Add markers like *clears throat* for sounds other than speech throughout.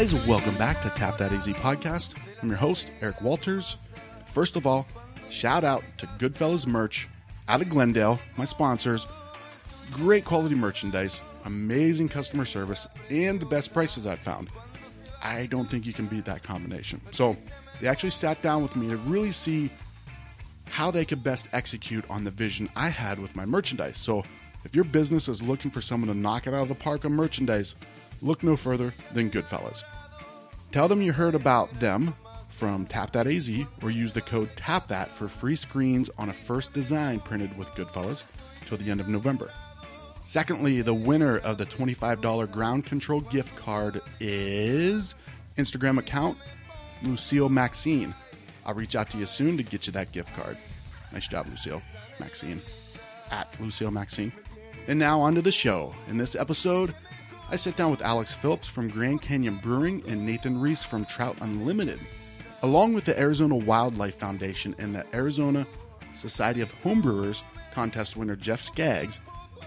guys, welcome back to Tap That AZ podcast. I'm your host, Eric Walters. First of all, shout out to Goodfellas Merch out of Glendale, my sponsors. Great quality merchandise, amazing customer service, and the best prices I've found. I don't think you can beat that combination. So, they actually sat down with me to really see how they could best execute on the vision I had with my merchandise. So, if your business is looking for someone to knock it out of the park on merchandise, look no further than Goodfellas. Tell them you heard about them from Tap That AZ or use the code TAPTHAT for free screens on a first design printed with Goodfellas till the end of November. Secondly, the winner of the $25 ground control gift card is Instagram account Lucille Maxine. I'll reach out to you soon to get you that gift card. Nice job, Lucille Maxine. At Lucille Maxine. And now on to the show. In this episode, I sit down with Alex Phillips from Grand Canyon Brewing and Nathan Reese from Trout Unlimited. Along with the Arizona Wildlife Federation and the Arizona Society of Homebrewers contest winner Jeff Skaggs,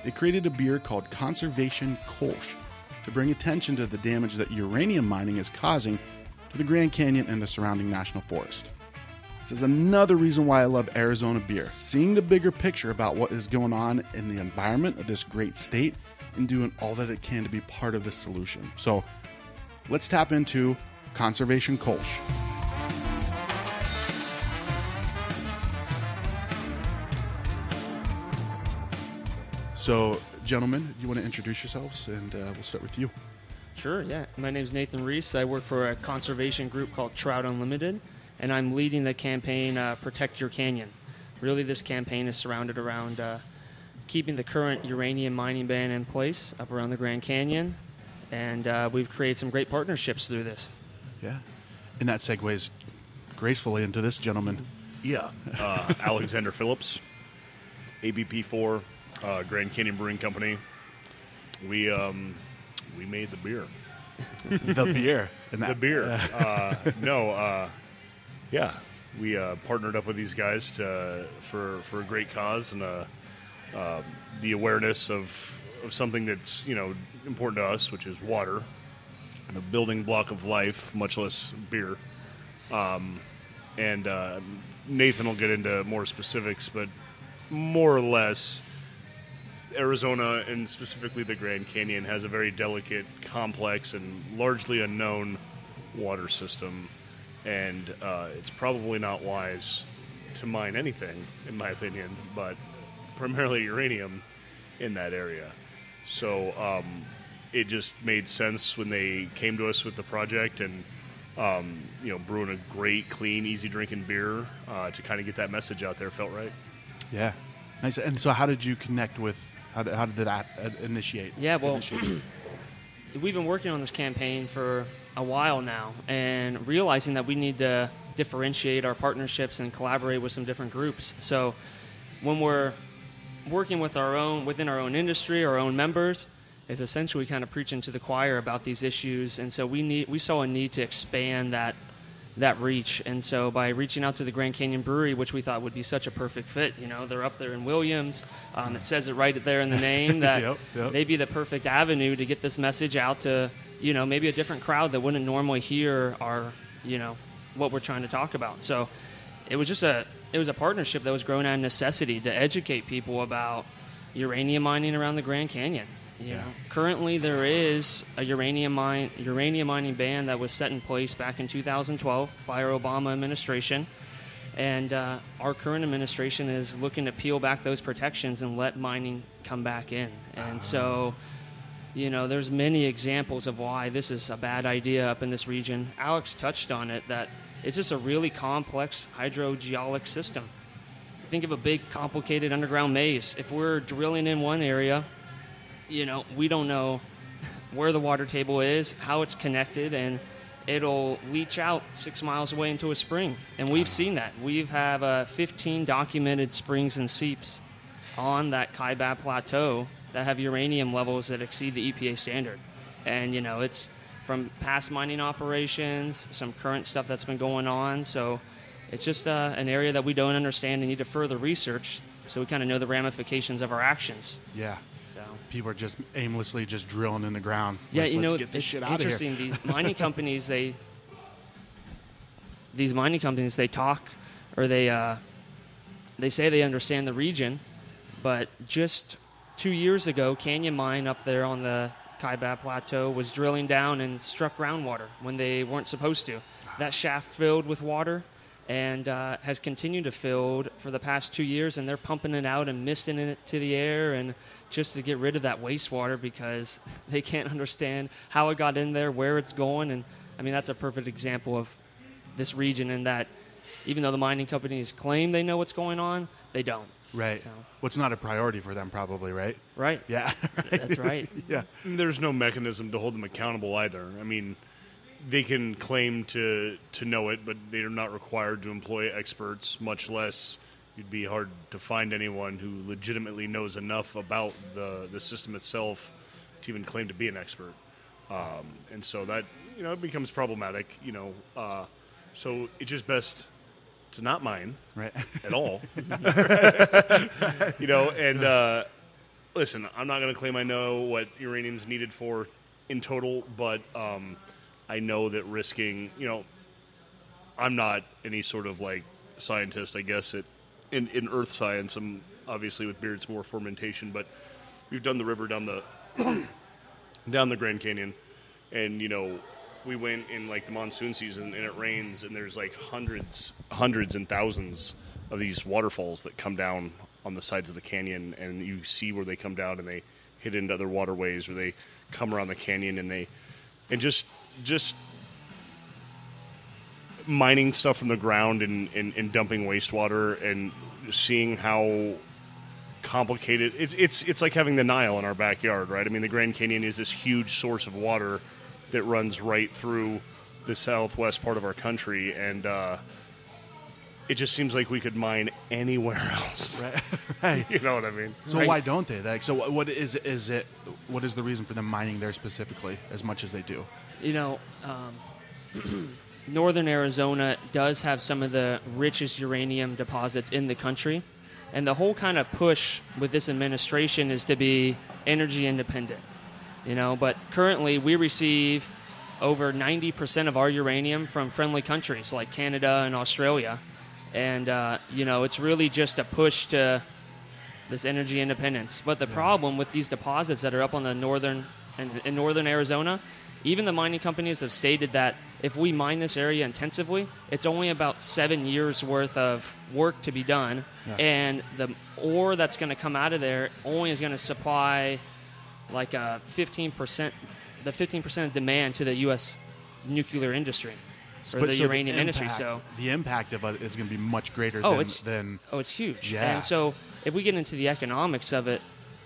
they created a beer called Conservation Kolsch to bring attention to the damage that uranium mining is causing to the Grand Canyon and the surrounding national forest. This is another reason why I love Arizona beer. Seeing the bigger picture about what is going on in the environment of this great state and doing all that it can to be part of the solution. So let's tap into Conservation Kolsch. So, gentlemen, you want to introduce yourselves, and uh, we'll start with you. Sure, yeah. My name is Nathan Reese. I work for a conservation group called Trout Unlimited, and I'm leading the campaign uh, Protect Your Canyon. Really, this campaign is surrounded around uh, keeping the current uranium mining ban in place up around the Grand Canyon, and uh, we've created some great partnerships through this. Yeah. And that segues gracefully into this gentleman. Yeah, uh, Alexander *laughs* Phillips, ABP4, uh, Grand Canyon Brewing Company. We um, we made the beer. the *laughs* beer. And The that, beer. *laughs* Uh, no, uh, yeah, we uh, partnered up with these guys to, for for a great cause and uh, uh, the awareness of of something that's you know important to us, which is water, the building block of life, much less beer. Um, and uh, Nathan will get into more specifics, but more or less, Arizona and specifically the Grand Canyon has a very delicate, complex, and largely unknown water system, and uh, it's probably not wise to mine anything, in my opinion, but primarily uranium in that area. So um, it just made sense when they came to us with the project and um, you know brewing a great, clean, easy drinking beer uh, to kind of get that message out there felt right. Yeah. Nice. And so, how did you connect with? How did, how did that uh, initiate? Yeah, well, Initiate? *clears throat* we've been working on this campaign for a while now and realizing that we need to differentiate our partnerships and collaborate with some different groups. So when we're working with our own within our own industry, our own members, is essentially kind of preaching to the choir about these issues. And so we need we saw a need to expand that that reach. And so by reaching out to the Grand Canyon Brewery, which we thought would be such a perfect fit, you know, they're up there in Williams. Um, it says it right there in the name *laughs* that Yep, yep. they be the perfect avenue to get this message out to, you know, maybe a different crowd that wouldn't normally hear our, you know, what we're trying to talk about. So it was just a it was a partnership that was grown out of necessity to educate people about uranium mining around the Grand Canyon. You Yeah. know, currently there is a uranium mine uranium mining ban that was set in place back in 2012 by our Obama administration, and uh, our current administration is looking to peel back those protections and let mining come back in. And so, you know, there's many examples of why this is a bad idea up in this region. Alex touched on it that it's just a really complex hydrogeologic system. Think of a big, complicated underground maze. If we're drilling in one area, you know, we don't know where the water table is, how it's connected, and it'll leach out six miles away into a spring. And we've seen that. We have uh, 15 documented springs and seeps on that Kaibab Plateau that have uranium levels that exceed the EPA standard. And, you know, it's from past mining operations, some current stuff that's been going on. So it's just uh, an area that we don't understand and need to further research so we kind of know the ramifications of our actions. yeah. So. people are just aimlessly just drilling in the ground. Yeah, Like, you know, it's shit out of here. interesting. These *laughs* mining companies, they these mining companies, they talk or they uh, they say they understand the region, but just two years ago, Canyon Mine up there on the Kaibab Plateau was drilling down and struck groundwater when they weren't supposed to. That shaft filled with water and uh, has continued to fill for the past two years, and they're pumping it out and misting it to the air and just to get rid of that wastewater because *laughs* they can't understand how it got in there, where it's going, and I mean that's a perfect example of this region in that even though the mining companies claim they know what's going on, they don't. Right. So- What's not a priority for them, probably, right? Right? Yeah. *laughs* That's right. *laughs* yeah. There's no mechanism to hold them accountable either. I mean, they can claim to to know it, but they are not required to employ experts. Much less, it'd be hard to find anyone who legitimately knows enough about the the system itself to even claim to be an expert. Um, and so that you know it becomes problematic. You know, uh, so it's just best to not mine Right. at all. *laughs* *laughs* you know, and uh, listen, I'm not going to claim I know what uranium's needed for in total, but um, I know that risking, you know, I'm not any sort of like scientist, I guess, at, in, in earth science. I'm obviously with beer, it's more fermentation, but we've done the river down the *clears throat* down the Grand Canyon, and you know, we went in like the monsoon season and it rains, and there's like hundreds, hundreds and thousands of these waterfalls that come down on the sides of the canyon, and you see where they come down and they hit into other waterways, or they come around the canyon and they, and just just mining stuff from the ground and, and, and dumping wastewater and seeing how complicated it's it's it's like having the Nile in our backyard, right? I mean, the Grand Canyon is this huge source of water that runs right through the southwest part of our country, and uh, it just seems like we could mine anywhere *laughs* else. Right. *laughs* right. You know what I mean? So Right. why don't they? Like, so what- what is is it? What is the reason for them mining there specifically as much as they do? You know, um, *clears throat* northern Arizona does have some of the richest uranium deposits in the country. And the whole kind of push with this administration is to be energy independent. You know, but currently we receive over 90% of our uranium from friendly countries like Canada and Australia. And, uh, you know, it's really just a push to this energy independence. But the problem with these deposits that are up on the northern and in northern Arizona, even the mining companies have stated that if we mine this area intensively, it's only about seven years worth of work to be done, Yeah. and the ore that's going to come out of there only is going to supply like a 15%, the 15% of demand to the U.S. nuclear industry or But the so uranium industry. impact- So the impact of it is going to be much greater Oh, than, it's- than Oh, it's huge. Yeah. And so if we get into the economics of it,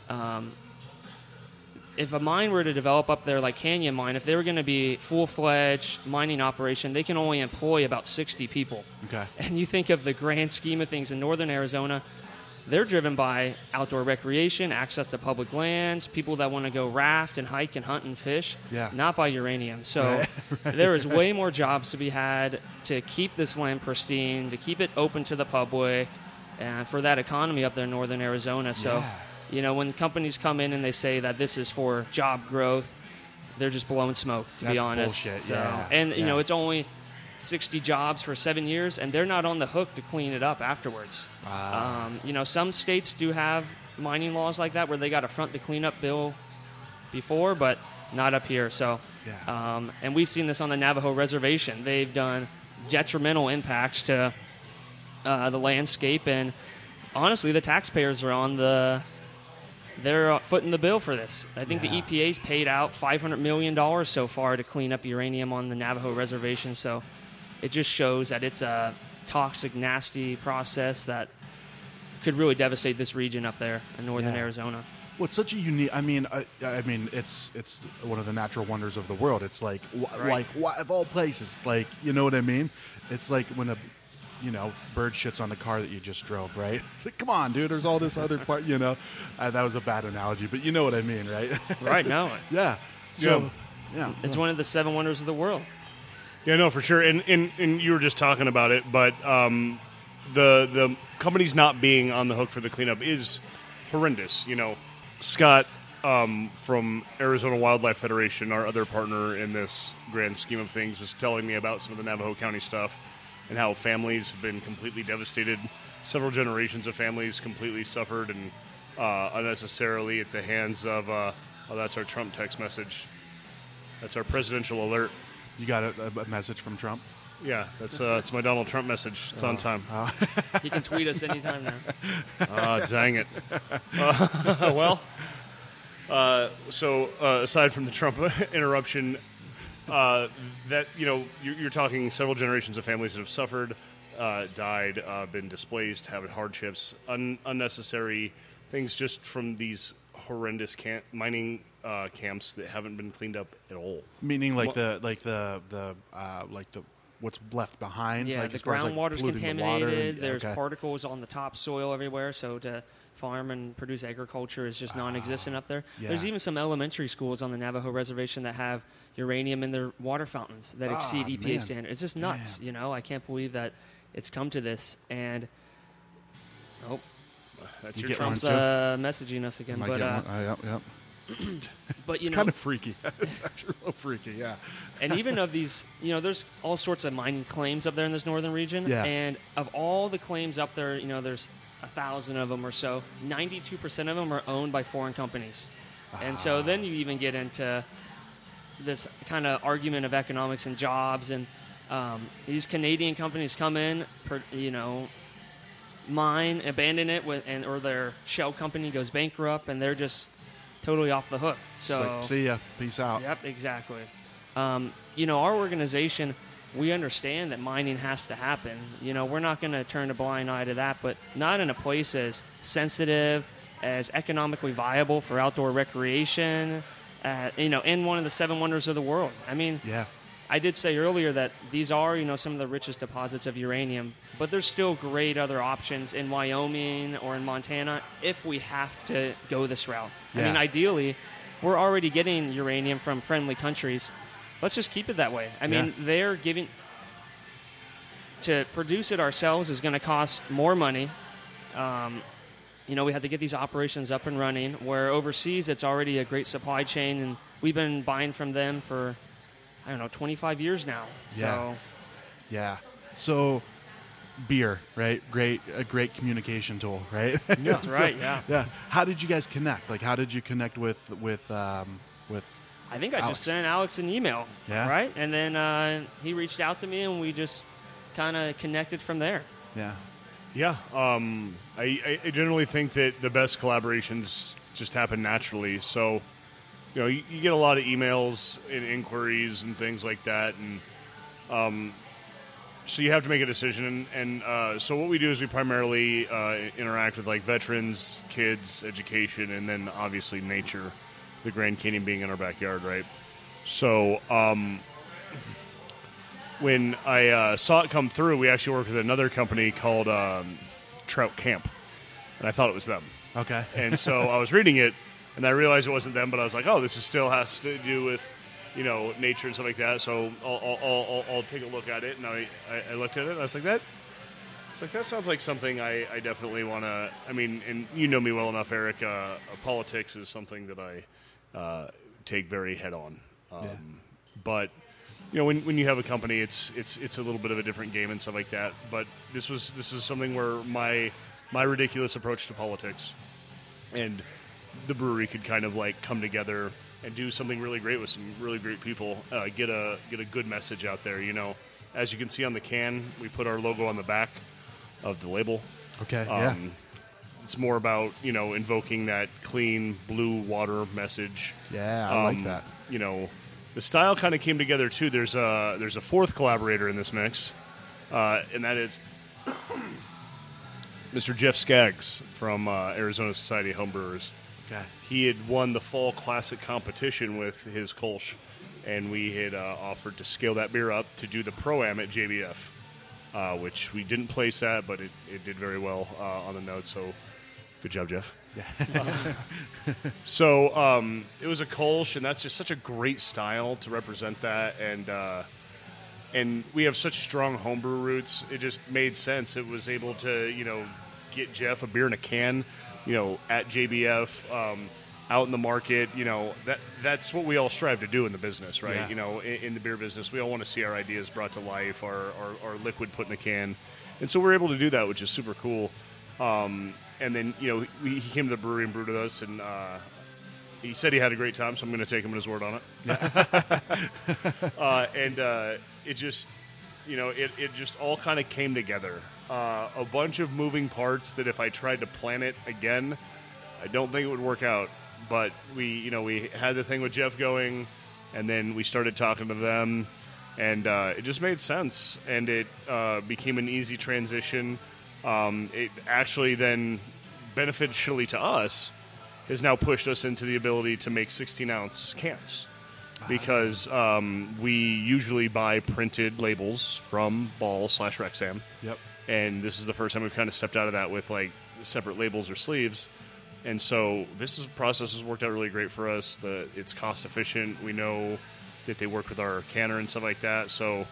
um, if a mine were to develop up there like Canyon Mine, if they were going to be full fledged mining operation, they can only employ about 60 people. okay. And you think of the grand scheme of things in northern Arizona, they're driven by outdoor recreation, access to public lands, people that want to go raft and hike and hunt and fish, Yeah. not by uranium. So *laughs* Right, there is way more jobs to be had to keep this land pristine, to keep it open to the public, and for that economy up there in northern Arizona. So, Yeah. you know, when companies come in and they say that this is for job growth, they're just blowing smoke, to be That's honest. bullshit, So, yeah, and you know, it's only 60 jobs for seven years, and they're not on the hook to clean it up afterwards. Ah. Um, you know, some states do have mining laws like that where they got to front the cleanup bill before, but not up here. So, Yeah. um, and we've seen this on the Navajo reservation. They've done detrimental impacts to uh, the landscape, and honestly, the taxpayers are on the they're footing the bill for this. I think Yeah. the EPA's paid out 500 million dollars so far to clean up uranium on the Navajo reservation. So it just shows that it's a toxic, nasty process that could really devastate this region up there in northern Yeah. Arizona. Well, it's such a unique. I mean, I, I mean, it's it's one of the natural wonders of the world. It's like, wh- Right. like, why, of all places, like, you know what I mean? It's like when a, you know, bird shits on the car that you just drove, right? *laughs* It's like, come on, dude. There's all this other part, you know. Uh, that was a bad analogy, but you know what I mean, right? Right? *laughs* No, yeah. So, yeah. it's one of the seven wonders of the world. Yeah, no, for sure. And, and and you were just talking about it, but um, the the companies not being on the hook for the cleanup is horrendous. You know, Scott um, from Arizona Wildlife Federation, our other partner in this grand scheme of things, was telling me about some of the Navajo County stuff and how families have been completely devastated. Several generations of families completely suffered and uh, unnecessarily at the hands of. Uh, oh, that's our Trump text message. That's our presidential alert. You got a, a message from Trump? Yeah, that's uh, it's my Donald Trump message. It's on time. *laughs* He can tweet us anytime now. *laughs* Ah, dang it. Uh, *laughs* well, uh, so uh, aside from the Trump interruption, uh, that you know, you're, you're talking several generations of families that have suffered, uh, died, uh, been displaced, having hardships, un- unnecessary things just from these horrendous camp- mining uh, camps that haven't been cleaned up at all. Meaning like Well- the like the the uh, like the what's left behind. Yeah, like, the as, like, groundwater's the water contaminated. and- There's okay. particles on the topsoil everywhere, so to farm and produce agriculture is just non-existent up there. There's even some elementary schools on the Navajo reservation that have uranium in their water fountains that exceed Ah, EPA man. standards. It's just nuts, you know. I can't believe that it's come to this. And oh, That's You your Trump. Trump's uh, messaging us again. But uh, one. Uh, yep, yep. *clears throat* but you It's know, kind of freaky. *laughs* it's actually real freaky. Yeah. *laughs* and even of these, you know, there's all sorts of mining claims up there in this northern region. Yeah. And of all the claims up there, you know, there's a thousand of them or so. Ninety-two percent of them are owned by foreign companies. And so then you even get into this kind of argument of economics and jobs, and um, these Canadian companies come in, per, you know, mine, abandon it, with, and or their shell company goes bankrupt, and they're just totally off the hook. So like, see ya. Peace out. Yep, exactly. Um, you know, our organization, we understand that mining has to happen. You know, we're not going to turn a blind eye to that, but not in a place as sensitive, as economically viable for outdoor recreation. Uh, you know, in one of the seven wonders of the world. I mean, Yeah. I did say earlier that these are, you know, some of the richest deposits of uranium, but there's still great other options in Wyoming or in Montana if we have to go this route. I mean, ideally, we're already getting uranium from friendly countries. Let's just keep it that way. I mean, Yeah. they're giving to produce it ourselves is going to cost more money. Um, you know, we had to get these operations up and running. Where overseas, it's already a great supply chain, and we've been buying from them for I don't know, 25 years now. Yeah. So Yeah. So beer, right? Great a great communication tool, *laughs* right? That's *laughs* So, right, yeah. Yeah. How did you guys connect? Like how did you connect with with um with I think I Alex. just sent Alex an email, Yeah? right? And then uh, he reached out to me, and we just kind of connected from there. yeah. Yeah, um, I, I generally think that the best collaborations just happen naturally. So, you know, you, you get a lot of emails and inquiries and things like that, and um, so you have to make a decision. And, and uh, so, what we do is we primarily uh, interact with like veterans, kids, education, and then obviously nature. The Grand Canyon being in our backyard, right? So, um, when I uh, saw it come through, we actually worked with another company called um, Trout Camp, and I thought it was them. Okay. And so I was reading it, and I realized it wasn't them, but I was like, oh, this is still has to do with, you know, nature and stuff like that. So I'll, I'll, I'll, I'll, take a look at it, and I, I, I looked at it, and I was like, that. It's like that sounds like something I, I definitely want to. I mean, and you know me well enough, Eric. Uh, politics is something that I uh, take very head on. Um, Yeah. But you know, when, when you have a company, it's it's it's a little bit of a different game and stuff like that. But this was this is something where my my ridiculous approach to politics and the brewery could kind of like come together and do something really great with some really great people. Uh, get a get a good message out there. You know, as you can see on the can, we put our logo on the back of the label. Okay. yeah. Um, It's more about you know invoking that clean blue water message. Yeah, I like Um, that. You know, the style kind of came together too. There's a there's a fourth collaborator in this mix, uh, and that is *coughs* Mr. Jeff Skaggs from uh, Arizona Society of Homebrewers. Okay. He had won the fall classic competition with his Kolsch, and we had uh, offered to scale that beer up to do the pro am at GABF, uh, which we didn't place at, but it, it did very well uh, on the note. So, good job, Jeff. Yeah. *laughs* So um, it was a Kolsch, and that's just such a great style to represent that. And uh, and we have such strong homebrew roots. It just made sense. It was able to you know get Jeff a beer in a can, you know, at GABF. Um, out in the market. You know that that's what we all strive to do in the business, right? Yeah. You know, in, in the beer business, we all want to see our ideas brought to life, our, our our liquid put in a can, and so we're able to do that, which is super cool. Um, and then you know we, he came to the brewery and brewed with us, and uh, he said he had a great time, so I'm going to take him at his word on it. *laughs* uh, and uh, it just, you know, it, it just all kind of came together. Uh, a bunch of moving parts that if I tried to plan it again, I don't think it would work out. But we, you know, we had the thing with Jeff going, and then we started talking to them, and uh, it just made sense, and it uh, became an easy transition. Um, it actually then beneficially to us has now pushed us into the ability to make 16 ounce cans because um, we usually buy printed labels from Ball slash Rexam. Yep. And this is the first time we've kind of stepped out of that with like separate labels or sleeves. And so this is, process has worked out really great for us. The it's cost efficient. We know that they work with our canner and stuff like that. So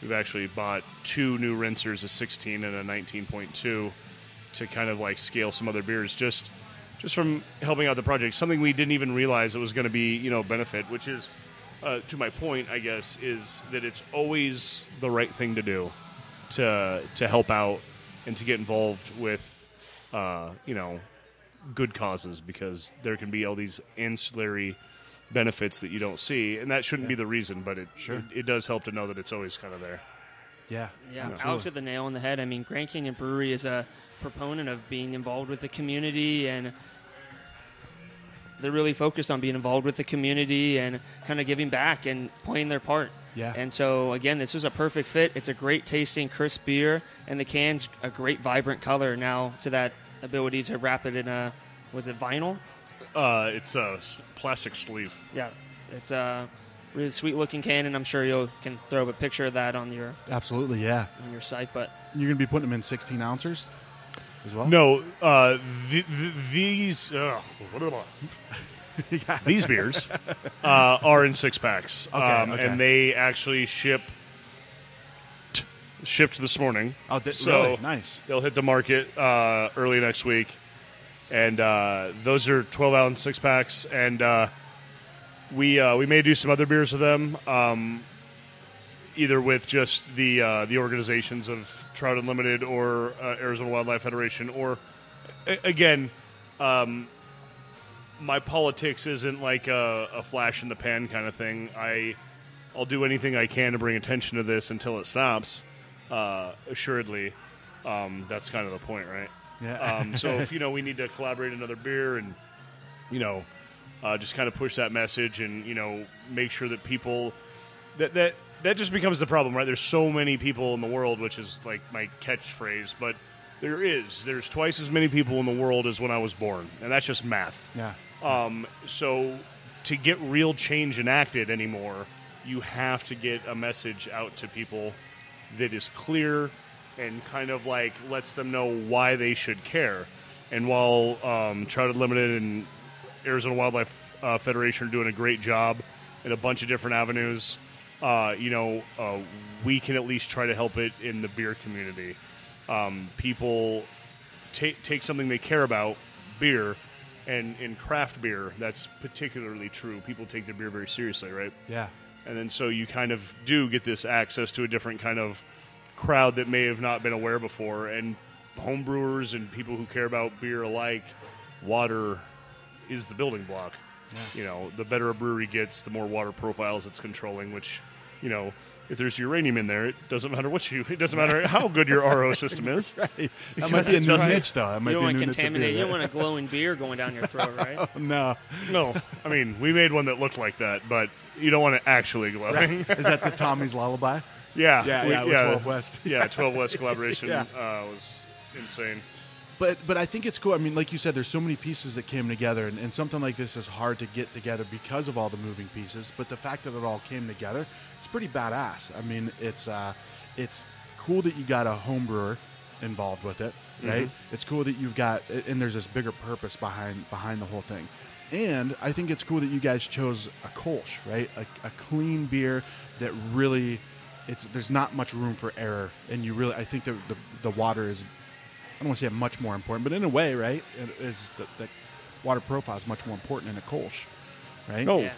we've actually bought two new rinsers, a 16 and a 19.2, to kind of like scale some other beers just just from helping out the project. Something we didn't even realize it was going to be you know benefit, which is uh, to my point, I guess, is that it's always the right thing to do to to help out and to get involved with uh, you know good causes because there can be all these ancillary benefits that you don't see, and that shouldn't be the reason, but it, Sure. it it does help to know that it's always kind of there. Yeah. Yeah, Absolutely. Alex hit the nail on the head. I mean, Grand Canyon Brewery is a proponent of being involved with the community, and they're really focused on being involved with the community and kind of giving back and playing their part. Yeah. And so, again, this was a perfect fit. It's a great tasting, crisp beer, and the can's a great, vibrant color now to that ability to wrap it in a, was it vinyl? Uh, it's a plastic sleeve. Yeah, it's a really sweet looking can, and I'm sure you can throw up a picture of that on your Absolutely. Yeah. on your site. But You're going to be putting them in 16 ounces as well. No, uh, th- th- these uh, *laughs* these beers uh, are in six packs, *laughs* Okay, um, okay. and they actually ship shipped this morning. Oh, th- so really? Nice. They'll hit the market uh, early next week, and uh, those are twelve ounce six packs. And uh, we uh, we may do some other beers with them, um, either with just the uh, the organizations of Trout Unlimited or uh, Arizona Wildlife Federation, or a- again. Um, my politics isn't like a, a flash in the pan kind of thing. I I'll do anything I can to bring attention to this until it stops. Uh, assuredly, um, that's kind of the point, right? Yeah. Um, so *laughs* if you know we need to collaborate another beer and you know uh, just kind of push that message and you know make sure that people that that that just becomes the problem, right? There's so many people in the world, which is like my catchphrase, but there is there's twice as many people in the world as when I was born, and that's just math. yeah. Um, so to get real change enacted anymore, you have to get a message out to people that is clear and kind of like lets them know why they should care. And while um, Trout Unlimited and Arizona Wildlife uh, Federation are doing a great job in a bunch of different avenues, uh, you know, uh, we can at least try to help it in the beer community. Um, people take take something they care about, beer, and in craft beer, that's particularly true. People take their beer very seriously, right? Yeah. And then so you kind of do get this access to a different kind of crowd that may have not been aware before. And homebrewers and people who care about beer alike, water is the building block. You know, the better a brewery gets, the more water profiles it's controlling, which, you know, if there's uranium in there, it doesn't matter what you, it doesn't matter *laughs* how good your RO system is. *laughs* Right. That might be a it's new right. niche, though. That might you don't be want new to contaminate. You don't want a glowing beer going down your throat, right? *laughs* No. No, I mean, we made one that looked like that, but you don't want it actually glowing. Is that the Tommy's Lullaby? Yeah, Yeah, we- yeah, with 12 West. yeah, Twelve West collaboration Yeah. uh, was insane. But but I think it's cool. I mean, like you said, there's so many pieces that came together, and, and something like this is hard to get together because of all the moving pieces. But the fact that it all came together, it's pretty badass. I mean, it's uh, it's cool that you got a home brewer involved with it, right? It's cool that you've got, and there's this bigger purpose behind behind the whole thing. And I think it's cool that you guys chose a Kolsch, right? A, a clean beer that really, it's there's not much room for error, and you really, I think the the, the water is don't want to say much more important, but in a way, right? It is the, the water profile is much more important in a Kolsch, right? No, Yeah.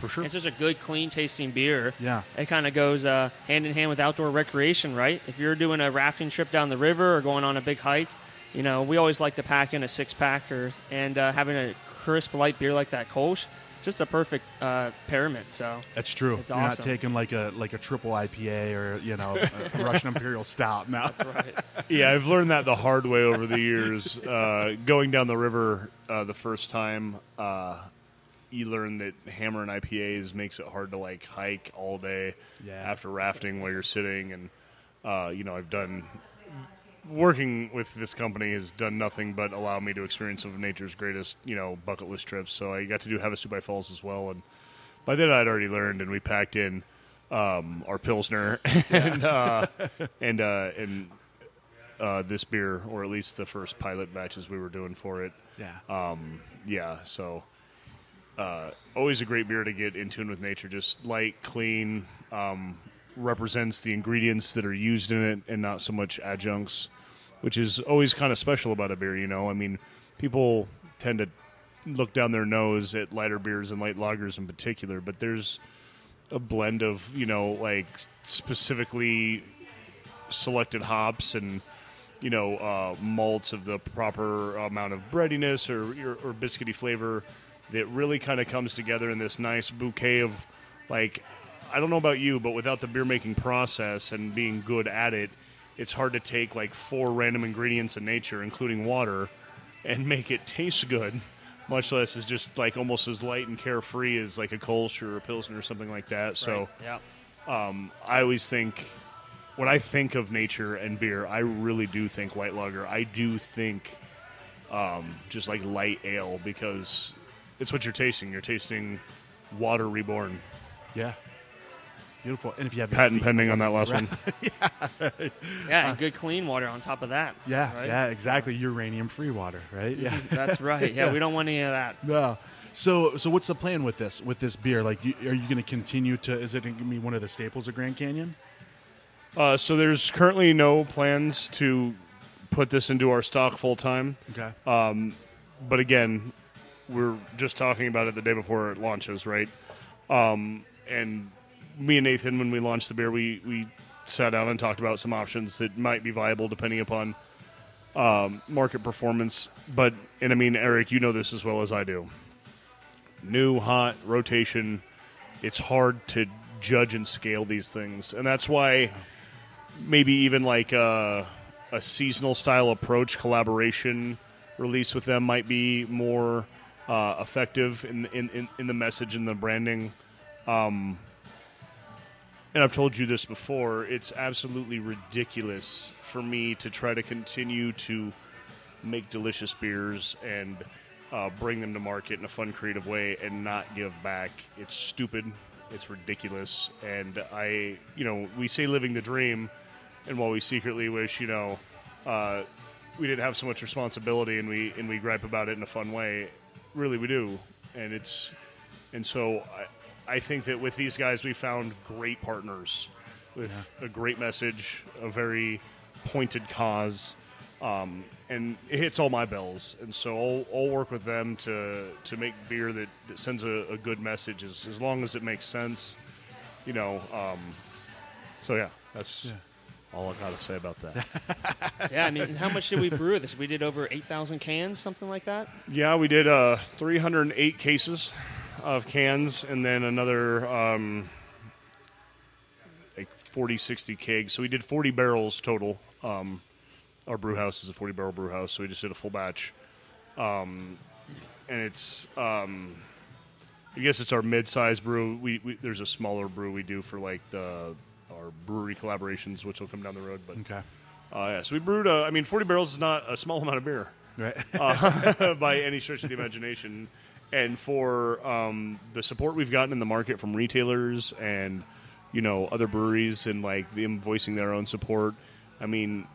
for sure. It's just a good, clean tasting beer. Yeah. It kind of goes uh, hand in hand with outdoor recreation, right? If you're doing a rafting trip down the river or going on a big hike, you know, we always like to pack in a six pack or, and uh, having a crisp, light beer like that Kolsch, it's just a perfect uh, pairment. So, That's true. It's You're awesome. not taking like a like a triple IPA or you know *laughs* a Russian Imperial Stout. Now, that's right. *laughs* Yeah, I've learned that the hard way over the years. Uh, going down the river uh, the first time, uh, you learn that hammering IPAs makes it hard to like hike all day Yeah. after rafting while you're sitting. And uh, you know, I've done working with this company has done nothing but allow me to experience some of nature's greatest, you know, bucket list trips. So I got to do Havasupai by Falls as well, and by then I'd already learned, and we packed in um, our pilsner *laughs* and uh, *laughs* and uh, and uh, this beer, or at least the first pilot batches we were doing for it. yeah, Um, yeah, so uh, always a great beer to get in tune with nature. Just light, clean, um, represents the ingredients that are used in it, and not so much adjuncts, which is always kind of special about a beer. You know, I mean, people tend to look down their nose at lighter beers and light lagers in particular, but there's a blend of you know like specifically selected hops and you know uh, malts of the proper amount of breadiness or, or, or biscuity flavor that really kind of comes together in this nice bouquet of like I don't know about you, but without the beer making process and being good at it, it's hard to take like four random ingredients in nature, including water, and make it taste good. Much less is just like almost as light and carefree as like a Kolsch or a Pilsner or something like that. So yeah. um, I always think when I think of nature and beer, I really do think white lager. I do think um, just like light ale because it's what you're tasting. You're tasting water reborn. yeah. Beautiful. And if you have Patent pending on that last one. *laughs* Yeah, yeah, and good clean water on top of that. yeah, right? yeah, exactly. Uranium free water, right? Yeah. That's *laughs* right. Yeah, we don't want any of that. No. So, so what's the plan with this with this beer? Like, you, are you going to continue to? Is it going to be one of the staples of Grand Canyon? Uh, so there's currently no plans to put this into our stock full time. Okay. but again, we're just talking about it the day before it launches, right? Um, and me and Nathan, when we launched the beer, we we sat down and talked about some options that might be viable depending upon um, market performance. But and I mean, Eric, you know this as well as I do. New, hot rotation. It's hard to judge and scale these things, and that's why maybe even like a, a seasonal style approach collaboration release with them might be more uh, effective in, in, in, in the message and the branding. Um, and I've told you this before, it's absolutely ridiculous for me to try to continue to make delicious beers and uh, bring them to market in a fun, creative way and not give back. It's stupid. It's ridiculous. And I, you know, we say living the dream, and while we secretly wish, you know, uh, we didn't have so much responsibility and we and we gripe about it in a fun way, really we do. And it's and so I, I think that with these guys we found great partners with a great message, a very pointed cause, um, and it hits all my bells. And so I'll, I'll work with them to to make beer that, that sends a, a good message as, as long as it makes sense, you know. Um, so yeah, that's all I got to say about that. *laughs* Yeah, I mean, how much did we brew this? We did over 8,000 cans, something like that? Yeah, we did uh, 308 cases of cans and then another um, like 40, 60 kegs. So we did 40 barrels total. Um, our brew house is a 40 barrel brew house, so we just did a full batch. Um, and it's, um, I guess it's our mid sized brew. We, we There's a smaller brew we do for like the our brewery collaborations, which will come down the road. But Okay. uh, yeah, so we brewed, uh, I mean, 40 barrels is not a small amount of beer Right. uh, *laughs* *laughs* by any stretch of the imagination. And for um, the support we've gotten in the market from retailers and you know other breweries and like them voicing their own support, I mean,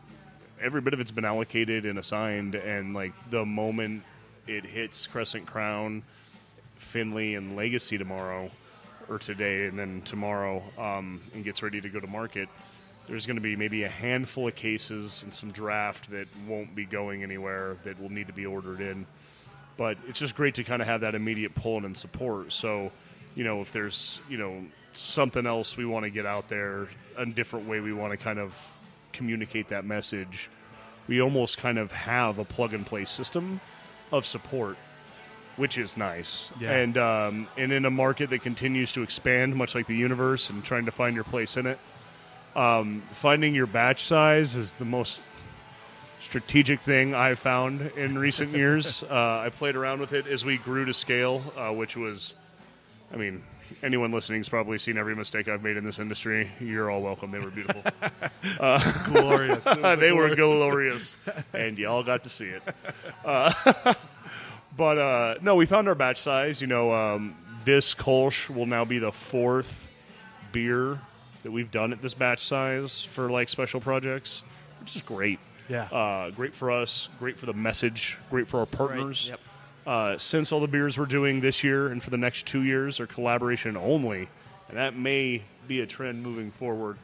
every bit of it's been allocated and assigned. And like the moment it hits Crescent Crown, Finley, and Legacy tomorrow or today, and then tomorrow, um, and gets ready to go to market. There's going to be maybe a handful of cases and some draft that won't be going anywhere that will need to be ordered in. But it's just great to kind of have that immediate pull and support. So, you know, if there's you know something else we want to get out there, a different way we want to kind of communicate that message, we almost kind of have a plug and play system of support, which is nice. Yeah. And um, and in a market that continues to expand, much like the universe, and trying to find your place in it, um, finding your batch size is the most strategic thing I've found in recent years. *laughs* Uh, I played around with it as we grew to scale, uh, which was, I mean, anyone listening's probably seen every mistake I've made in this industry. You're all welcome. They were beautiful. *laughs* glorious. *laughs* they were glorious, and y'all got to see it. Uh, but uh, no, we found our batch size. You know, um, this Kolsch will now be the fourth beer that we've done at this batch size for like special projects, which is great. Yeah. Uh, great for us. Great for the message. Great for our partners. Yep. Uh, since all the beers we're doing this year and for the next two years are collaboration only, and that may be a trend moving forward.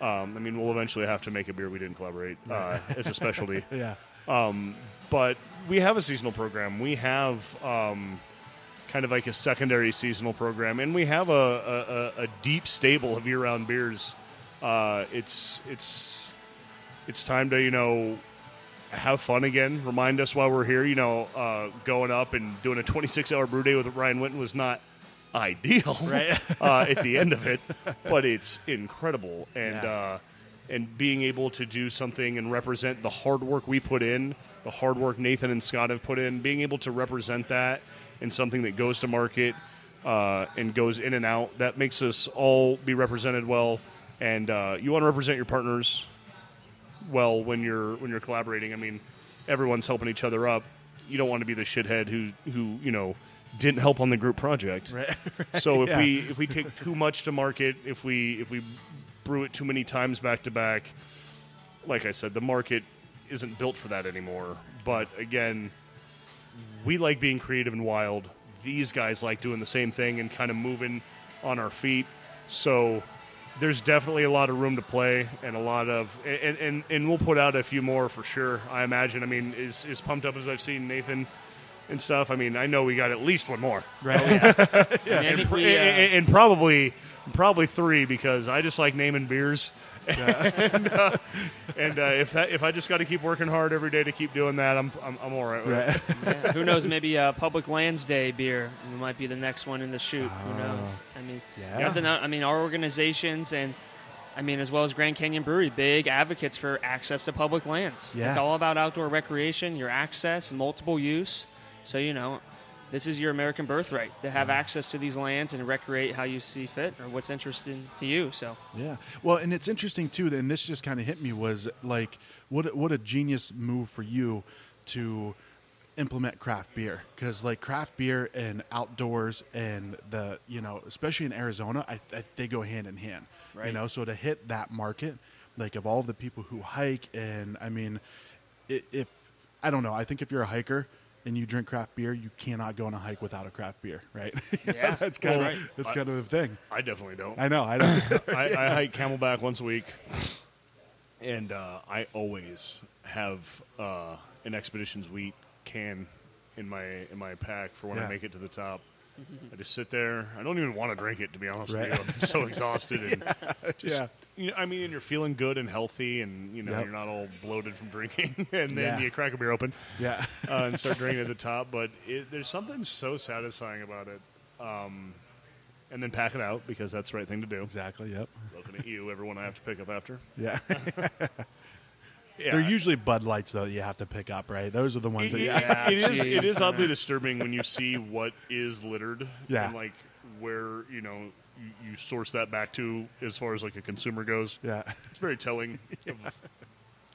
Um, I mean, we'll eventually have to make a beer we didn't collaborate uh, *laughs* as a specialty. *laughs* yeah. Um, but we have a seasonal program. We have um, kind of like a secondary seasonal program, and we have a, a, a deep stable of year-round beers. Uh, it's it's it's time to you know have fun again. Remind us while we're here. You know, uh, going up and doing a 26-hour brew day with Ryan Winton was not ideal *laughs* Right. *laughs* uh, at the end of it, but it's incredible and. Yeah. Uh, and being able to do something and represent the hard work we put in, the hard work Nathan and Scott have put in, being able to represent that in something that goes to market uh, and goes in and out, that makes us all be represented well. And uh, you want to represent your partners well when you're when you're collaborating. I mean, everyone's helping each other up. You don't want to be the shithead who who you know didn't help on the group project. *laughs* Right. So if Yeah. we if we take too much to market, if we if we brew it too many times back to back, like I said, the market isn't built for that anymore. But again, we like being creative and wild. These guys like doing the same thing and kind of moving on our feet. So there's definitely a lot of room to play and a lot of and, and, and we'll put out a few more for sure. I imagine. I mean, as, as pumped up as I've seen Nathan and stuff. I mean, I know we got at least one more Right. *laughs* I, mean, I and, we, uh, and, and probably probably three because I just like naming beers. And uh, *laughs* and uh, if that if I just got to keep working hard every day to keep doing that, I'm I'm, I'm all right with it. Right. *laughs* yeah, who knows? Maybe uh, Public Lands Day beer might be the next one in the shoot. Who Oh. knows? I mean, Yeah. that's ano- I mean, our organizations and I mean, as well as Grand Canyon Brewery, big advocates for access to public lands. Yeah. It's all about outdoor recreation, your access, multiple use. So you know, this is your American birthright to have access to these lands and recreate how you see fit or what's interesting to you. So Yeah. Well, and it's interesting too, and this just kind of hit me was like, what a- what a genius move for you to implement craft beer because like craft beer and outdoors and the you know especially in Arizona I, I they go hand in hand you know so to hit that market like of all the people who hike and I mean if I don't know I think if you're a hiker and you drink craft beer you cannot go on a hike without a craft beer right *laughs* Yeah, that's kind well, of right. that's I- kind of the thing I definitely don't. I know I don't *laughs* *laughs* I, I hike Camelback once a week, and uh, I always have uh, an Expeditions wheat can in my in my pack for when Yeah. I make it to the top. I just sit there. I don't even want to drink it to be honest Right. with you. I'm so *laughs* exhausted and *laughs* just. Yeah. You know, I mean, and you're feeling good and healthy, and you know Yep. you're not all bloated from drinking, *laughs* and then Yeah. you crack a beer open yeah uh, and start drinking at the top. But it, there's something so satisfying about it. Um, and then pack it out because that's the right thing to do. exactly yep Looking at you, everyone I have to pick up after. yeah Yeah, They're usually Bud Lights though that you have to pick up, right? Those are the ones that you Yeah, it is. It is oddly disturbing when you see what is littered. Yeah. And like where you know you, you source that back to as far as like a consumer goes. Yeah. It's very telling *laughs* of,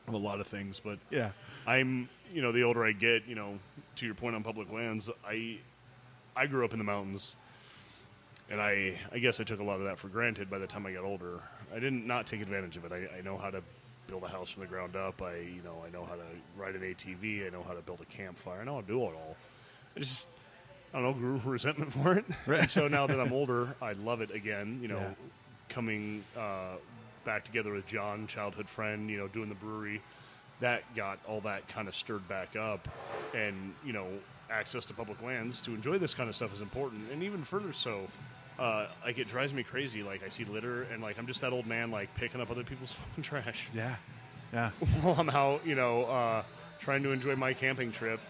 of a lot of things. But Yeah. I'm you know the older I get, you know, to your point on public lands, I I grew up in the mountains. And I, I guess I took a lot of that for granted by the time I got older. I didn't not take advantage of it. I, I know how to build a house from the ground up. I, you know, I know how to ride an ATV. I know how to build a campfire. I know how to do it all. I just, I don't know, grew *laughs* resentment for it. Right. And so now that I'm older, I love it again. You know, Yeah. coming uh, back together with John, childhood friend. You know, doing the brewery. That got all that kind of stirred back up, and you know, access to public lands to enjoy this kind of stuff is important, and even further so. Uh, like it drives me crazy. Like I see litter, and like I'm just that old man, like picking up other people's *laughs* fucking trash Yeah. *laughs* Yeah. while I'm out, you know, uh, trying to enjoy my camping trip.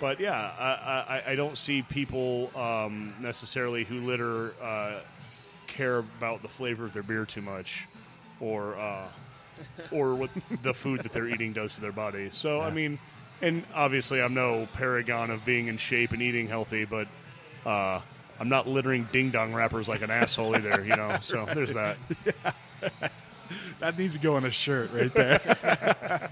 But yeah, I, I, I don't see people um, necessarily who litter uh, care about the flavor of their beer too much, or uh, or what *laughs* the food that they're eating does to their body. So I mean, and obviously I'm no paragon of being in shape and eating healthy, but uh, I'm not littering ding dong wrappers like an asshole either. You know, so there's that. *laughs* That needs to go on a shirt right there.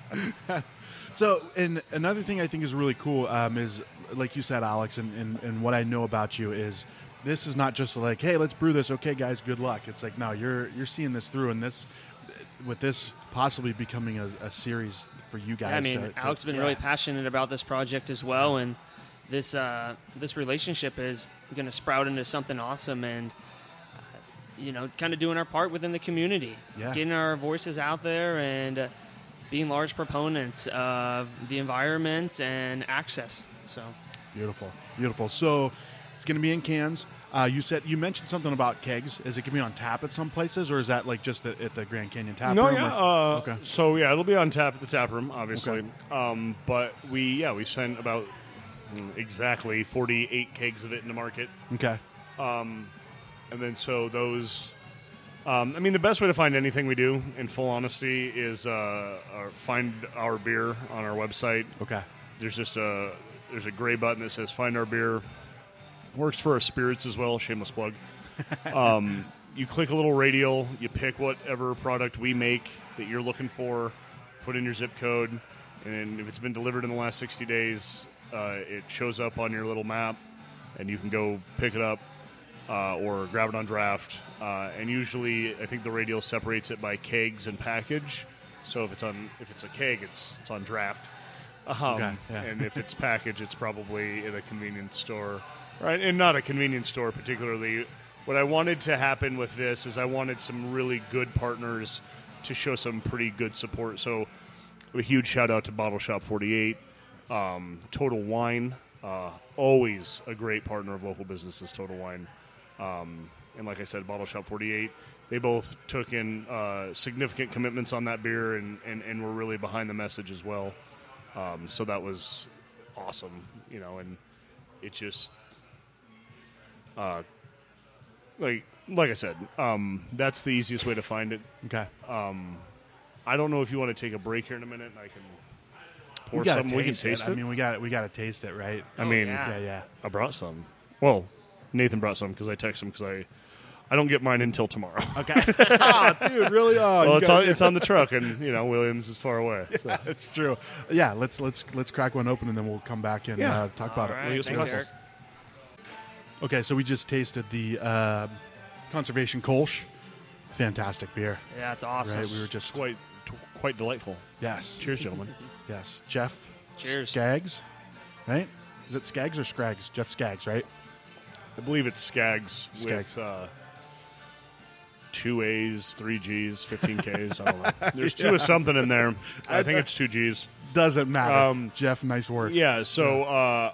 *laughs* so, and another thing I think is really cool um, is, like you said, Alex, and, and, and what I know about you is this is not just like, hey, let's brew this. Okay, guys, good luck. It's like, no, you're you're seeing this through, and this with this possibly becoming a, a series for you guys. Yeah, I mean, to- to- Alex has been yeah. really passionate about this project as well, and this uh, this relationship is going to sprout into something awesome, and uh, you know, kind of doing our part within the community, Yeah. getting our voices out there, and uh, being large proponents of the environment and access. So, Beautiful, beautiful. So it's going to be in cans. Uh, you said you mentioned something about kegs. Is it going to be on tap at some places, or is that like just at, at the Grand Canyon Tap no, Room? yeah. or- Uh, okay. So yeah, it'll be on tap at the tap room, obviously. Okay. Um, but we yeah we sent about exactly 48 kegs of it in the market, Okay. and then so those. Um, I mean, the best way to find anything we do, in full honesty, is uh, uh, find our beer on our website. Okay. There's just a there's a gray button that says "Find Our Beer." Works for our spirits as well. Shameless plug. *laughs* um, you click a little radial. You pick whatever product we make that you're looking for. Put in your zip code, and if it's been delivered in the last 60 days, uh, it shows up on your little map, and you can go pick it up uh, or grab it on draft. Uh, and usually, I think the radial separates it by kegs and package. So if it's on if it's a keg, it's it's on draft. Um, Okay, yeah. And if it's *laughs* package, it's probably in a convenience store, right? And not a convenience store particularly. What I wanted to happen with this is I wanted some really good partners to show some pretty good support. So a huge shout out to Bottle Shop 48, um, Total Wine, uh, always a great partner of local businesses. Total Wine, um, and like I said, Bottle Shop 48. They both took in uh, significant commitments on that beer and, and, and were really behind the message as well. Um, so that was awesome, you know, and it just, uh, like like I said, um, that's the easiest way to find it. Okay. I don't know if you want to take a break here in a minute, I can pour we gotta something. We can taste taste it. I mean, we got we got to taste it, right? I Oh, mean, yeah. yeah, yeah. I brought some. Well, Nathan brought some because I texted him because I I don't get mine until tomorrow. Okay. oh, *laughs* dude, really? Oh, well, you on it's on the truck, and you know Williams is far away. *laughs* So. It's true. Yeah, let's let's let's crack one open and then we'll come back and Yeah. uh, talk about All it. right, We'll thanks. Eric. Okay, so we just tasted the uh, Conservation Kolsch. Fantastic beer. Yeah, it's awesome. Right, we were just Quite quite delightful. yes, Cheers, gentlemen. *laughs* yes. Jeff Cheers. Skaggs, right? Is it Skaggs or Scraggs? Jeff Skaggs, right? I believe it's Skaggs, Skaggs. with uh, two A's, three G's, fifteen *laughs* K's. I don't know. There's two of something in there. I think it's two G's. Doesn't matter. Um, Jeff, nice work. Yeah. So, uh,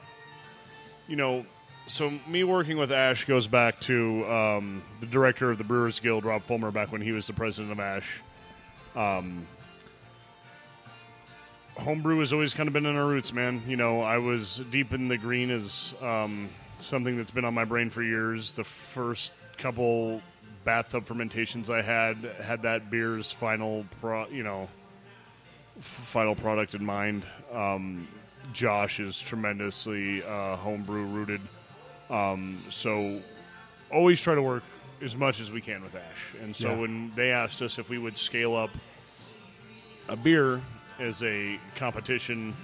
you know, so me working with Ash goes back to um, the director of the Brewers Guild, Rob Fullmer, back when he was the president of Ash. Um, homebrew has always kind of been in our roots, man. You know, I was deep in the green is um, something that's been on my brain for years. The first couple bathtub fermentations I had had that beer's final, pro, you know, f- final product in mind. Um, Josh is tremendously uh, homebrew rooted, um, so always try to work as much as we can with Ash. And so Yeah. when they asked us if we would scale up a beer as a competition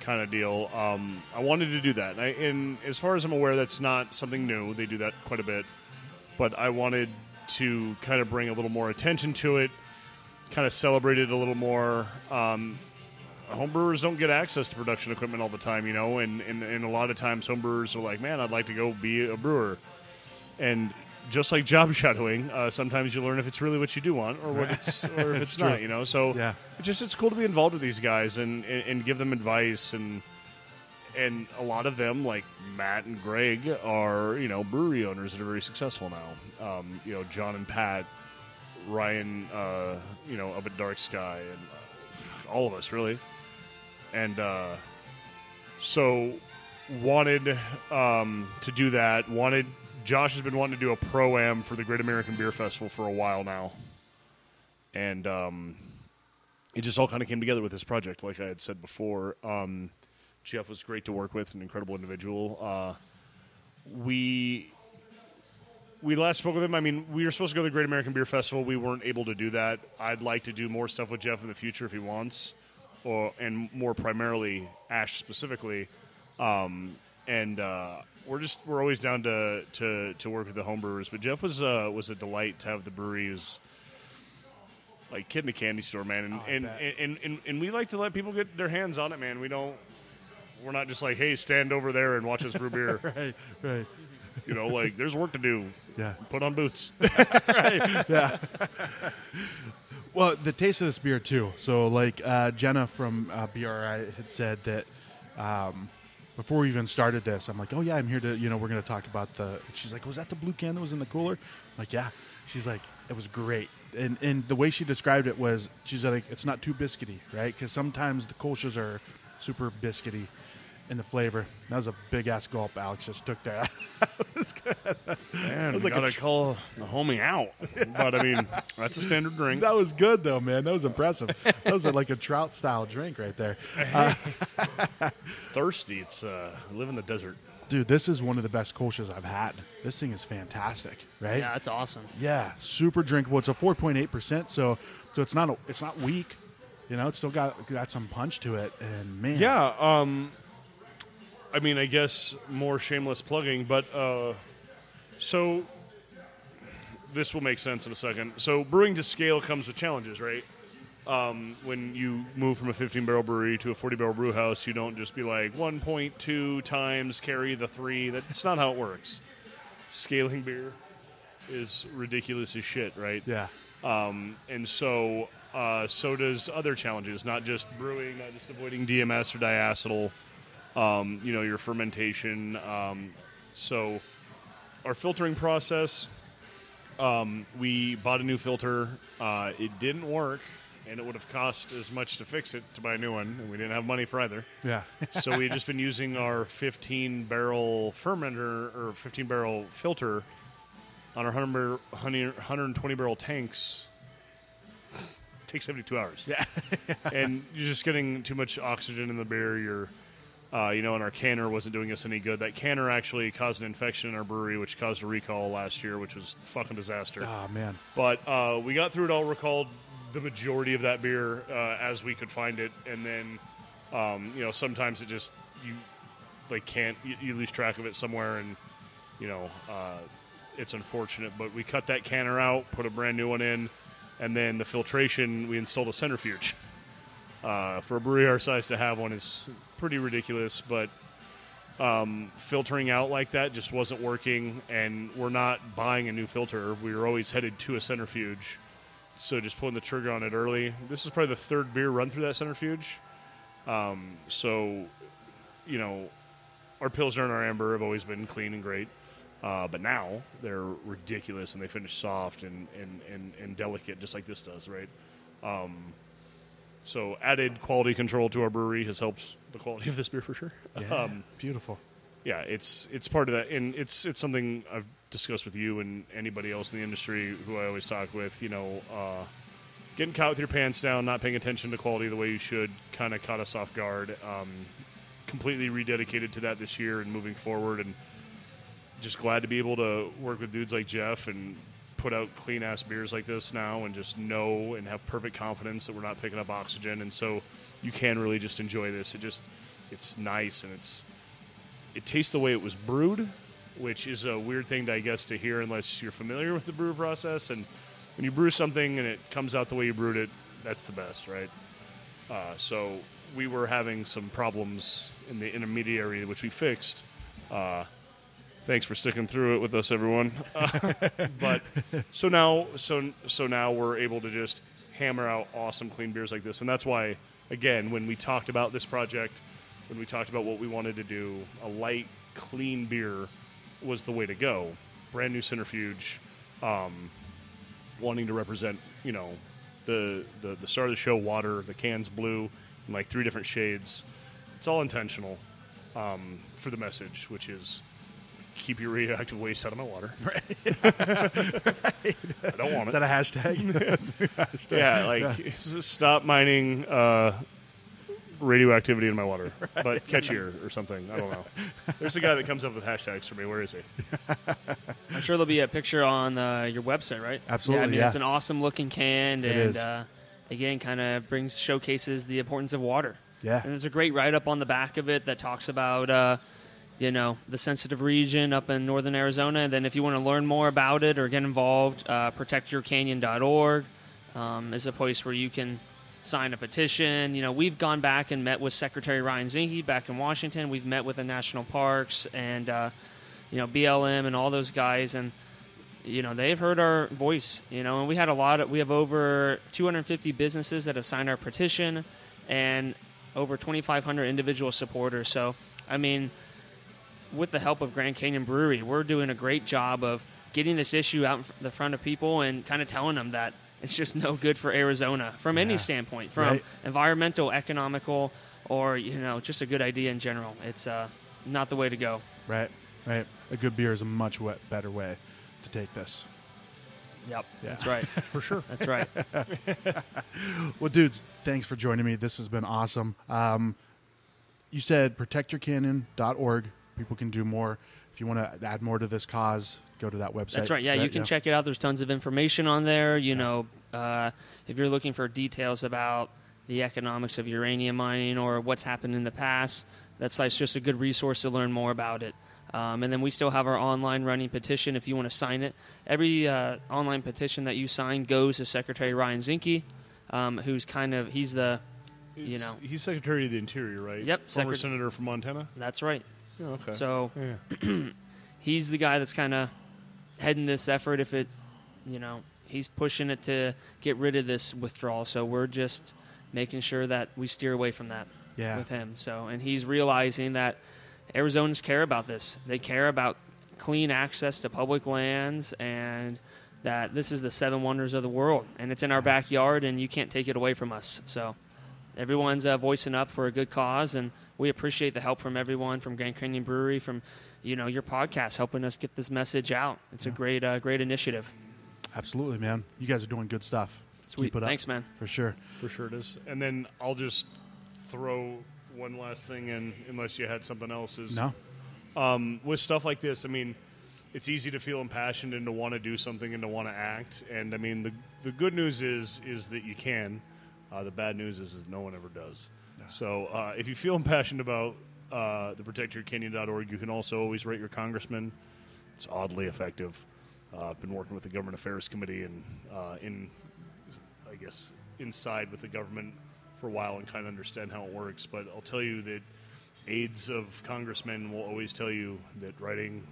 kind of deal, um, I wanted to do that. And, I, and as far as I'm aware, that's not something new. They do that quite a bit, but I wanted to kind of bring a little more attention to it, kind of celebrate it a little more. Um, homebrewers don't get access to production equipment all the time, you know, and, and, and a lot of times homebrewers are like, man, I'd like to go be a brewer. And just like job *laughs* shadowing, uh, sometimes you learn if it's really what you do want or what it's *laughs* or if it's true. not, you know. So Yeah. it's just it's cool to be involved with these guys and, and, and give them advice and and a lot of them, like Matt and Greg, are you know brewery owners that are very successful now. Um, you know, John and Pat, Ryan, uh, you know, up at Dark Sky, and uh, all of us really, and uh, so wanted um, to do that. Wanted Josh has been wanting to do a pro am for the Great American Beer Festival for a while now, and um, it just all kind of came together with this project. Like I had said before, um, Jeff was great to work with, an incredible individual. Uh, we we last spoke with him. I mean, we were supposed to go to the Great American Beer Festival. We weren't able to do that. I'd like to do more stuff with Jeff in the future if he wants, or and more primarily Ash specifically. Um, and uh, we're just we're always down to, to, to work with the homebrewers. But Jeff was uh, was a delight to have the breweries like kid in a candy store, man. And, Oh, and, and, and and we like to let people get their hands on it, man. We don't. We're not just like, hey, stand over there and watch us brew beer. *laughs* Right, right. You know, like there's work to do. Yeah. Put on boots. *laughs* yeah. well, the taste of this beer too. So, like uh, Jenna from uh, BRI had said that um, before we even started this, I'm like, "Oh yeah, I'm here to you know we're going to talk about the." She's like, oh, "Was that the blue can that was in the cooler?" I'm like, "Yeah." She's like, "It was great." And, and the way she described it was, she's like, it's not too biscuity, right? Because sometimes the kolsch's are super biscuity in the flavor. That was a big ass gulp Alex just took there. *laughs* Man, was like a gotta tr- call the homie out. But I mean, that's a standard drink. That was good though, man. That was impressive. that was like a trout style drink right there. *laughs* Uh, Thirsty. It's uh, live in the desert. Dude, this is one of the best kolsch's I've had. This thing is fantastic, right? Yeah, that's awesome. Yeah, super drinkable. It's a 4.8%, so so it's not a, it's not weak. You know, it's still got got some punch to it and man. Yeah. Um, I mean, I guess more shameless plugging, but uh, so this will make sense in a second. So brewing to scale comes with challenges, right? Um, when you move from a 15 barrel brewery to a 40 barrel brew house, you don't just be like 1.2 times carry the three. That's not how it works. Scaling beer is ridiculous as shit, right? Yeah. Um, and so, uh, so does other challenges, not just brewing, not just avoiding DMS or diacetyl, um, you know, your fermentation. Um, so, our filtering process, um, we bought a new filter. Uh, it didn't work, and it would have cost as much to fix it to buy a new one, and we didn't have money for either. Yeah. *laughs* so we had just been using our 15 barrel fermenter or 15 barrel filter on our 100 bar- 120 barrel tanks. takes 72 hours. Yeah. *laughs* and you're just getting too much oxygen in the beer. You're, uh, you know, and our canner wasn't doing us any good. That canner actually caused an infection in our brewery, which caused a recall last year, which was a fucking disaster. oh man. But uh, we got through it all, recalled the majority of that beer uh, as we could find it, and then um, you know sometimes it just you like can't you, you lose track of it somewhere, and you know uh, it's unfortunate. But we cut that canner out, put a brand new one in, and then the filtration we installed a centrifuge. Uh, for a brewery our size to have one is pretty ridiculous, but um, filtering out like that just wasn't working, and we're not buying a new filter. We were always headed to a centrifuge, so just pulling the trigger on it early. This is probably the third beer run through that centrifuge. Um, so, you know, our Pilsner and our Amber have always been clean and great, uh, but now they're ridiculous and they finish soft and, and, and, and delicate, just like this does, right? Um, so, added quality control to our brewery has helped the quality *laughs* of this beer for sure. Yeah. Um, Beautiful. yeah, it's it's part of that, and it's it's something I've discussed with you and anybody else in the industry who I always talk with. You know, uh, getting caught with your pants down, not paying attention to quality the way you should, kind of caught us off guard. Um, completely rededicated to that this year and moving forward, and just glad to be able to work with dudes like Jeff and put out clean ass beers like this now, and just know and have perfect confidence that we're not picking up oxygen, and so you can really just enjoy this. It just it's nice and it's it tastes the way it was brewed, which is a weird thing, to, I guess, to hear unless you're familiar with the brew process. And when you brew something and it comes out the way you brewed it, that's the best, right? Uh, so we were having some problems in the intermediary, which we fixed. Uh, thanks for sticking through it with us, everyone. *laughs* Uh, but so now, so so now we're able to just hammer out awesome clean beers like this, and that's why, again, when we talked about this project when we talked about what we wanted to do, a light, clean beer was the way to go. Brand new centrifuge, um, wanting to represent, you know, the, the the start of the show, water, the cans blue, in like three different shades. It's all intentional um, for the message, which is keep your radioactive waste out of my water. *laughs* *laughs* I don't want Is it. that a hashtag? *laughs* A hashtag. yeah, like just stop mining uh, radioactivity in my water, but catchier or something. I don't know. There's a guy that comes up with hashtags for me. Where is he? I'm sure there'll be a picture on uh, your website, right? Absolutely, Yeah, I mean, yeah. it's an awesome looking can, It and. Uh, again, kind of brings showcases the importance of water. Yeah. And there's a great write up on the back of it that talks about, uh, you know, the sensitive region up in northern Arizona. And then if you want to learn more about it or get involved, uh, protectyourcanyon.org um, is a place where you can sign a petition. You know, we've gone back and met with Secretary Ryan Zinke back in Washington. We've met with the national parks and, uh, you know, BLM and all those guys. And, you know, they've heard our voice, you know, and we had a lot of, we have over 250 businesses that have signed our petition and over 2,500 individual supporters. So, I mean, with the help of Grand Canyon Brewery, we're doing a great job of getting this issue out in the front of people and kind of telling them that it's just no good for Arizona from any standpoint, from Right. environmental, economical, or you know, just a good idea in general. It's uh, not the way to go. Right, right. A good beer is a much we- better way to take this. Yep, Yeah. that's right. *laughs* for sure. That's right. *laughs* Well, dudes, thanks for joining me. This has been awesome. Um, you said protectyourcanyon.org. People can do more. If you want to add more to this cause, go to that website. That's right. Yeah, you can check it out. There's tons of information on there. You know, uh, if you're looking for details about the economics of uranium mining or what's happened in the past, that site's just a good resource to learn more about it. Um, and then we still have our online running petition if you want to sign it. Every uh, online petition that you sign goes to Secretary Ryan Zinke, um, who's kind of he's the You It's- know. he's Secretary of the Interior, right? Yep, former Secret- senator from Montana. that's right. Yeah, okay. So yeah. *clears throat* he's the guy that's kind of heading this effort. If it, you know, he's pushing it to get rid of this withdrawal. So we're just making sure that we steer away from that Yeah. with him. So, and he's realizing that Arizonans care about this. They care about clean access to public lands and that this is the seven wonders of the world and it's in our backyard and you can't take it away from us. So everyone's uh, voicing up for a good cause and we appreciate the help from everyone from Grand Canyon Brewery from you know your podcast helping us get this message out. It's a great uh, great initiative. Absolutely, man. You guys are doing good stuff. Sweet. Keep it up. Thanks, man. For sure. For sure it is. And then I'll just throw one last thing in, unless you had something else. Is No? um, with stuff like this, I mean, it's easy to feel impassioned and to want to do something and to want to act. And I mean, the the good news is is that you can. Uh, the bad news is, is no one ever does. So uh, if you feel impassioned about uh, the protectyourcanyon.org, you can also always write your congressman. It's oddly effective. Uh, I've been working with the Government Affairs Committee and uh, in, I guess, inside with the government for a while and kind of understand how it works. But I'll tell you that aides of congressmen will always tell you that writing,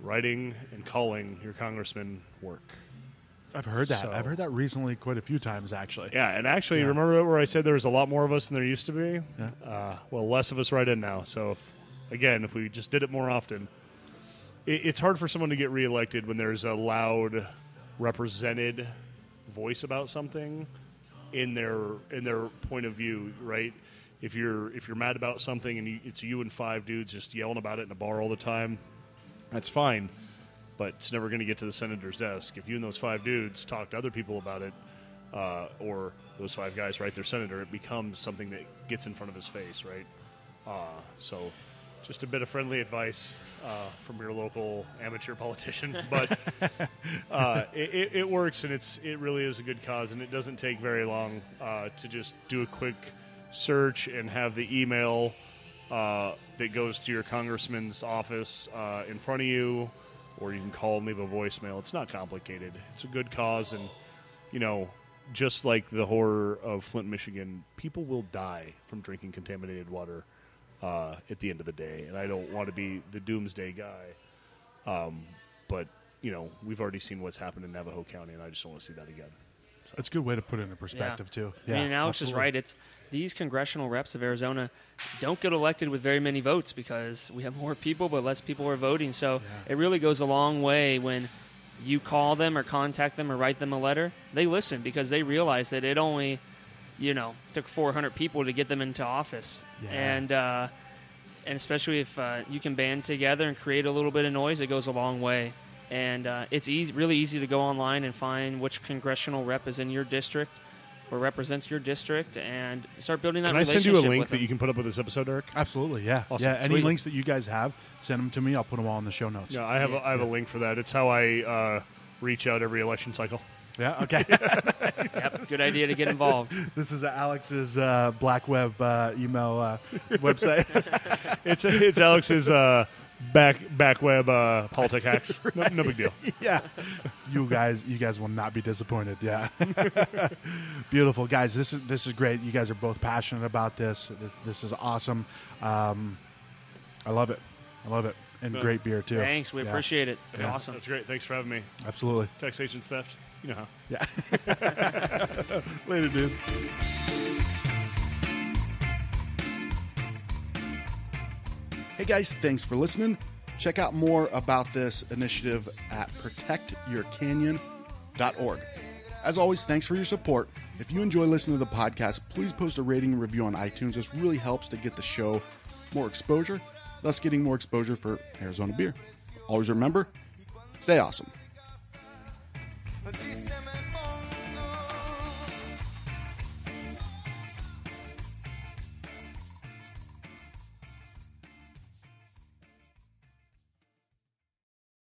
writing and calling your congressman work. I've heard that. So- I've heard that recently quite a few times, actually. Yeah, and actually, Yeah. remember where I said there was a lot more of us than there used to be? Yeah. Uh, well, less of us write in now. So, if, again, if we just did it more often, it, it's hard for someone to get reelected when there's a loud, represented voice about something in their in their point of view, right? If you're if you're mad about something and you, it's you and five dudes just yelling about it in a bar all the time, that's fine but it's never going to get to the senator's desk. If you and those five dudes talk to other people about it, uh, or those five guys write their senator, it becomes something that gets in front of his face, right? Uh, so, just a bit of friendly advice uh, from your local amateur politician, *laughs* but uh, it, it, it works, and it's it really is a good cause, and it doesn't take very long uh, to just do a quick search and have the email uh, that goes to your congressman's office in front of you, or you can call leave a voicemail. It's not complicated. It's a good cause, and you know, just like the horror of Flint, Michigan, people will die from drinking contaminated water uh, at the end of the day. And I don't want to be the doomsday guy, um, but you know, we've already seen what's happened in Navajo County, and I just don't want to see that again. That's a good way to put it in perspective too. Yeah, I mean, and Alex absolutely. is right. It's these congressional reps of Arizona don't get elected with very many votes because we have more people, but less people are voting. So it really goes a long way when you call them or contact them or write them a letter. They listen because they realize that it only, you know, took 400 people to get them into office, Yeah. and uh, and especially if uh, you can band together and create a little bit of noise, it goes a long way. And uh, it's easy, really easy to go online and find which congressional rep is in your district or represents your district, and start building that Can I send relationship you a link that you can put up with this episode, Eric? Absolutely, yeah, Awesome. yeah. Any Sweet. links that you guys have, send them to me. I'll put them all in the show notes. Yeah, I have Yeah. a, I have a link for that. It's how I uh, reach out every election cycle. Yeah, okay. *laughs* *laughs* Yep, good idea to get involved. *laughs* this is Alex's uh, black web uh, email uh, website. It's it's Alex's uh, back back web uh, politic hacks. *laughs* No, no big deal. *laughs* yeah, you guys, you guys will not be disappointed. Yeah, *laughs* beautiful guys. This is this is great. You guys are both passionate about this. This, this is awesome. Um, I love it. I love it, and Yeah. great beer too. Thanks, we Yeah. appreciate it. It's Yeah. awesome. That's great. Thanks for having me. Absolutely. Taxation theft. You know how. Yeah. Later, dudes. Hey guys, thanks for listening. Check out more about this initiative at protectyourcanyon.org. As always, thanks for your support. If you enjoy listening to the podcast, please post a rating and review on iTunes. This really helps to get the show more exposure, thus getting more exposure for Arizona beer. Always remember, stay awesome.